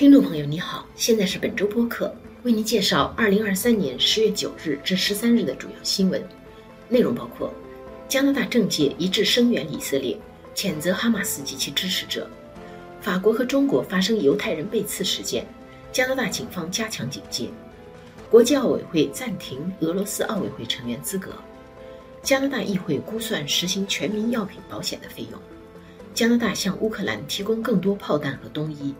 听众朋友，你好，现在是本周播客，为您介绍二零二三年十月九日至十三日的主要新闻。内容，包括加拿大政界一致声援以色列，谴责哈马斯及其支持者；法国和中国发生犹太人被刺事件，加拿大警方加强警戒；国际奥委会暂停俄罗斯奥委会成员资格；加拿大议会估算实行全民药品保险的费用；加拿大向乌克兰提供更多炮弹和冬衣。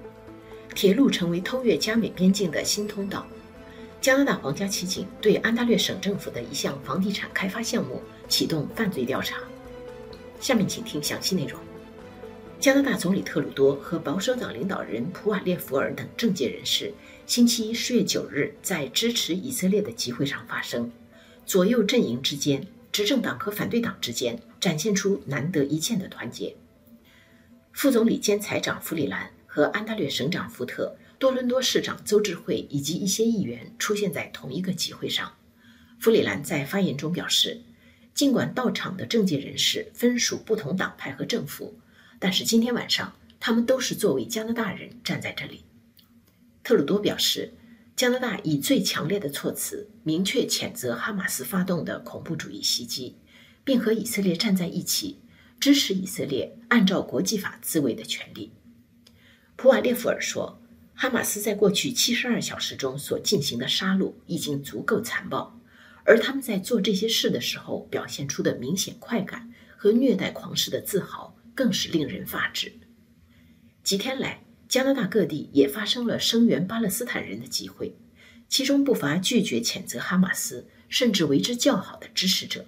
铁路成为偷越加美边境的新通道。加拿大皇家骑警对安大略省政府的一项房地产开发项目启动犯罪调查。下面请听详细内容。加拿大总理特鲁多和保守党领导人普瓦列福尔等政界人士星期一十月九日在支持以色列的集会上发生，左右阵营之间、执政党和反对党之间展现出难得一见的团结。副总理兼财长弗里兰。和安大略省长福特、多伦多市长邹智慧以及一些议员出现在同一个集会上。弗里兰在发言中表示，尽管到场的政界人士分属不同党派和政府，但是今天晚上他们都是作为加拿大人站在这里。特鲁多表示，加拿大以最强烈的措辞明确谴责哈马斯发动的恐怖主义袭击，并和以色列站在一起，支持以色列按照国际法自卫的权利。普瓦列夫尔说：“哈马斯在过去七十二小时中所进行的杀戮已经足够残暴，而他们在做这些事的时候表现出的明显快感和虐待狂式的自豪，更是令人发指。”几天来，加拿大各地也发生了声援巴勒斯坦人的集会，其中不乏拒绝谴责哈马斯，甚至为之叫好的支持者。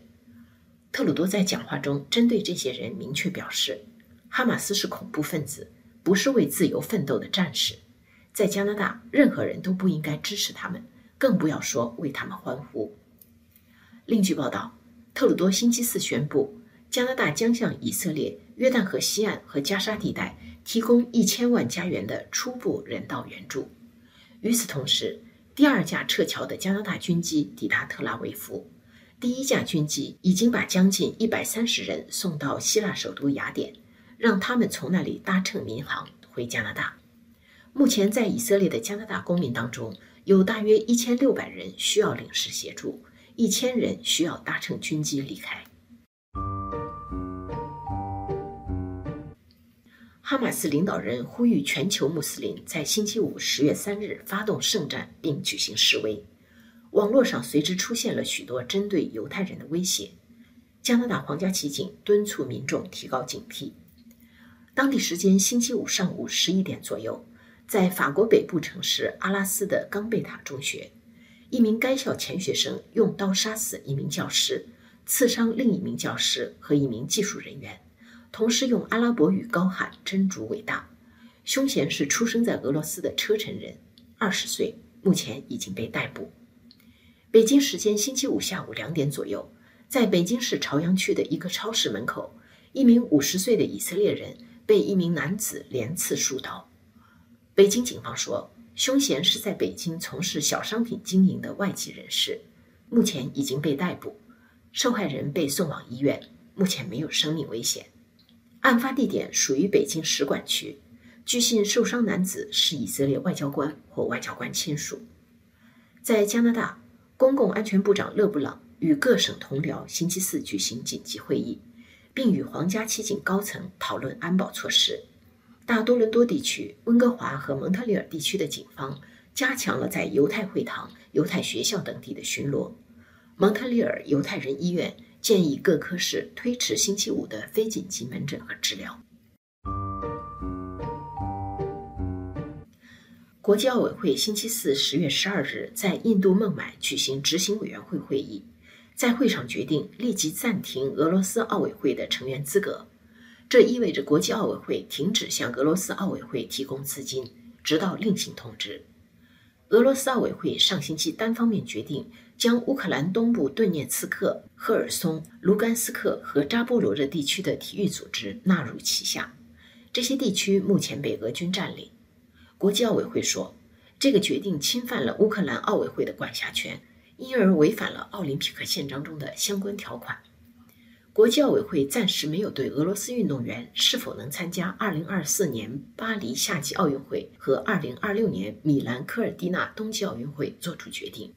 特鲁多在讲话中针对这些人明确表示：“哈马斯是恐怖分子。”不是为自由奋斗的战士，在加拿大，任何人都不应该支持他们，更不要说为他们欢呼。另据报道，特鲁多星期四宣布，加拿大将向以色列约旦河西岸和加沙地带提供一千万加元的初步人道援助。与此同时，第二架撤侨的加拿大军机抵达特拉维夫，第一架军机已经把将近一百三十人送到希腊首都雅典。让他们从那里搭乘民航回加拿大。目前，在以色列的加拿大公民当中，有大约一千六百人需要领事协助，一千人需要搭乘军机离开。哈马斯领导人呼吁全球穆斯林在星期五十月三日发动圣战并举行示威，网络上随之出现了许多针对犹太人的威胁。加拿大皇家骑警敦促民众提高警惕。当地时间星期五上午十一点左右，在法国北部城市阿拉斯的冈贝塔中学，一名该校前学生用刀杀死一名教师，刺伤另一名教师和一名技术人员，同时用阿拉伯语高喊“真主伟大”。凶嫌是出生在俄罗斯的车臣人，二十岁，目前已经被逮捕。北京时间星期五下午两点左右，在北京市朝阳区的一个超市门口，一名五十岁的以色列人。被一名男子连刺数刀。北京警方说，凶嫌是在北京从事小商品经营的外籍人士，目前已经被逮捕。受害人被送往医院，目前没有生命危险。案发地点属于北京使馆区。据信，受伤男子是以色列外交官或外交官亲属。在加拿大，公共安全部长勒布朗与各省同僚星期四举行紧急会议。并与皇家骑警高层讨论安保措施。大多伦多地区、温哥华和蒙特利尔地区的警方加强了在犹太会堂、犹太学校等地的巡逻。蒙特利尔犹太人医院建议各科室推迟星期五的非紧急门诊和治疗。国际奥委会星期四十月十二日在印度孟买举行执行委员会会议。在会上决定立即暂停俄罗斯奥委会的成员资格，这意味着国际奥委会停止向俄罗斯奥委会提供资金，直到另行通知。俄罗斯奥委会上星期单方面决定将乌克兰东部顿涅茨克、赫尔松、卢甘斯克和扎波罗热地区的体育组织纳入旗下，这些地区目前被俄军占领。国际奥委会说，这个决定侵犯了乌克兰奥委会的管辖权。因而违反了奥林匹克宪章中的相关条款。国际奥委会暂时没有对俄罗斯运动员是否能参加2024年巴黎夏季奥运会和2026年米兰科尔蒂纳冬季奥运会作出决定。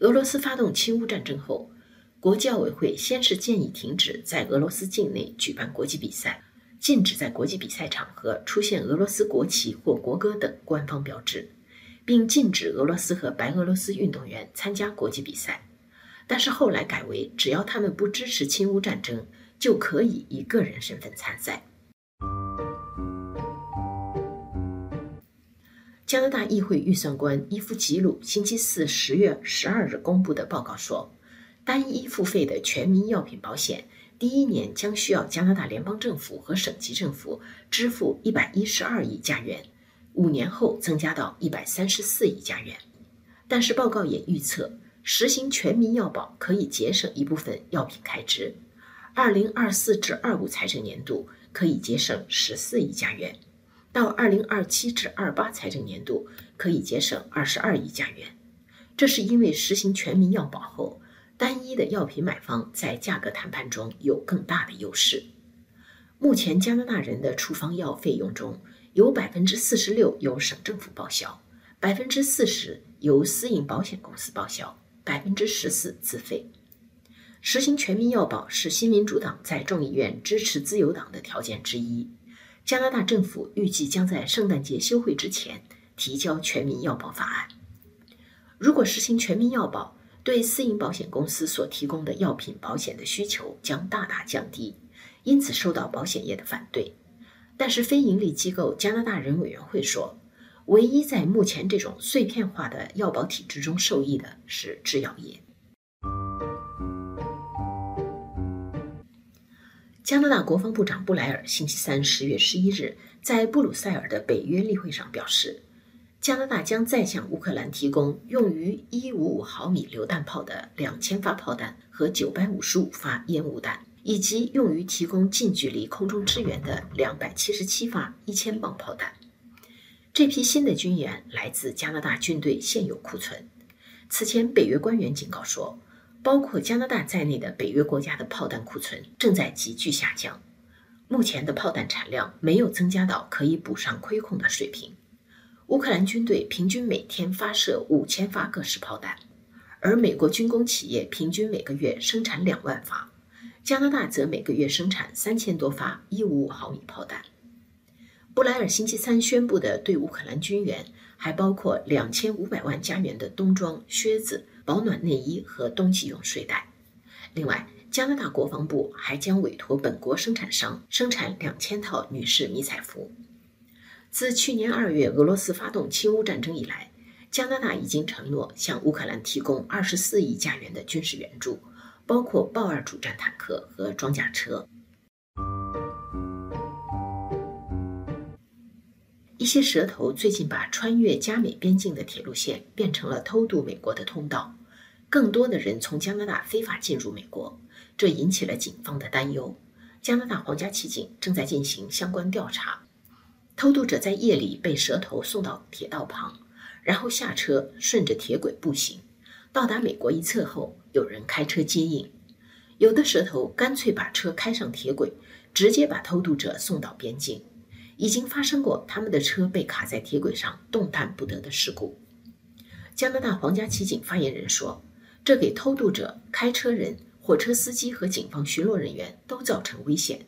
俄罗斯发动侵乌战争后，国际奥委会先是建议停止在俄罗斯境内举办国际比赛，禁止在国际比赛场合出现俄罗斯国旗或国歌等官方标志，并禁止俄罗斯和白俄罗斯运动员参加国际比赛。但是后来改为，只要他们不支持侵乌战争，就可以以个人身份参赛。加拿大议会预算官伊夫吉鲁星期四十月十二日公布的报告说，单一付费的全民药品保险第一年将需要加拿大联邦政府和省级政府支付一百一十二亿加元，五年后增加到一百三十四亿加元。但是报告也预测。实行全民药保可以节省一部分药品开支，二零二四至二五财政年度可以节省十四亿加元，到二零二七至二八财政年度可以节省二十二亿加元。这是因为实行全民药保后，单一的药品买方在价格谈判中有更大的优势。目前加拿大人的处方药费用中有百分之四十六由省政府报销，百分之四十由私营保险公司报销。百分之十四自费，实行全民药保是新民主党在众议院支持自由党的条件之一。加拿大政府预计将在圣诞节休会之前提交全民药保法案。如果实行全民药保，对私营保险公司所提供的药品保险的需求将大大降低，因此受到保险业的反对。但是非营利机构加拿大人委员会说。唯一在目前这种碎片化的药保体制中受益的是制药业。加拿大国防部长布莱尔星期三十月十一日在布鲁塞尔的北约例会上表示，加拿大将再向乌克兰提供用于一五五毫米榴弹炮的两千发炮弹和九百五十五发烟雾弹，以及用于提供近距离空中支援的两百七十七发一千磅炮弹。这批新的军援来自加拿大军队现有库存。此前，北约官员警告说，包括加拿大在内的北约国家的炮弹库存正在急剧下降。目前的炮弹产量没有增加到可以补上亏空的水平。乌克兰军队平均每天发射五千发各式炮弹，而美国军工企业平均每个月生产两万发，加拿大则每个月生产三千多发一五五毫米炮弹。布莱尔星期三宣布的对乌克兰军援还包括两千五百万加元的冬装、靴子、保暖内衣和冬季用睡袋。另外，加拿大国防部还将委托本国生产商生产两千套女士迷彩服。自去年二月俄罗斯发动侵乌战争以来，加拿大已经承诺向乌克兰提供二十四亿加元的军事援助，包括豹二主战坦克和装甲车。一些蛇头最近把穿越加美边境的铁路线变成了偷渡美国的通道，更多的人从加拿大非法进入美国，这引起了警方的担忧。加拿大皇家骑警正在进行相关调查。偷渡者在夜里被蛇头送到铁道旁，然后下车顺着铁轨步行，到达美国一侧后，有人开车接应。有的蛇头干脆把车开上铁轨，直接把偷渡者送到边境。已经发生过他们的车被卡在铁轨上动弹不得的事故。加拿大皇家骑警发言人说：“这给偷渡者、开车人、火车司机和警方巡逻人员都造成危险。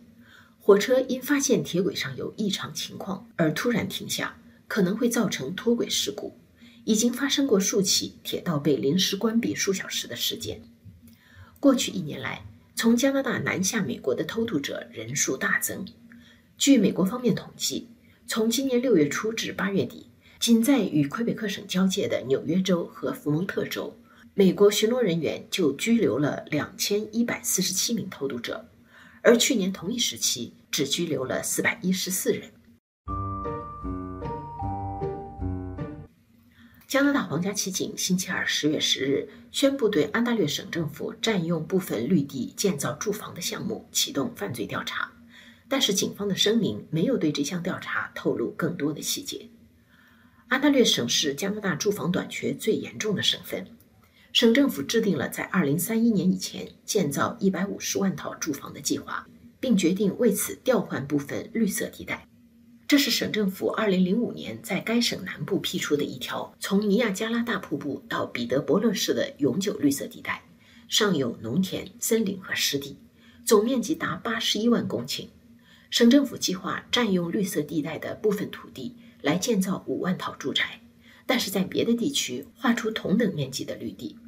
火车因发现铁轨上有异常情况而突然停下，可能会造成脱轨事故。已经发生过数起铁道被临时关闭数小时的事件。过去一年来，从加拿大南下美国的偷渡者人数大增。”据美国方面统计，从今年六月初至八月底，仅在与魁北克省交界的纽约州和福蒙特州，美国巡逻人员就拘留了两千一百四十七名偷渡者，而去年同一时期只拘留了四百一十四人。加拿大皇家骑警星期二十月十日宣布，对安大略省政府占用部分绿地建造住房的项目启动犯罪调查。但是警方的声明没有对这项调查透露更多的细节。安大略省是加拿大住房短缺最严重的省份，省政府制定了在二零三一年以前建造一百五十万套住房的计划，并决定为此调换部分绿色地带。这是省政府二零零五年在该省南部批出的一条从尼亚加拉大瀑布到彼得伯勒市的永久绿色地带，上有农田、森林和湿地，总面积达八十一万公顷。省政府计划占用绿色地带的部分土地来建造五万套住宅。但是在别的地区划出同等面积的绿地，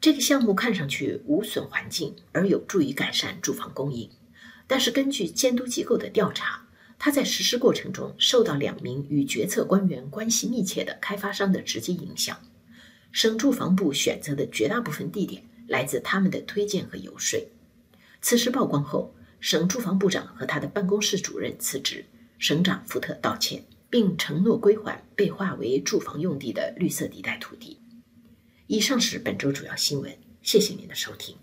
这个项目看上去无损环境，而有助于改善住房供应。但是根据监督机构的调查，他在实施过程中受到两名与决策官员关系密切的开发商的直接影响。省住房部选择的绝大部分地点来自他们的推荐和游说。此事曝光后，省住房部长和他的办公室主任辞职，省长福特道歉。并承诺归还被划为住房用地的绿色地带土地。以上是本周主要新闻，谢谢您的收听。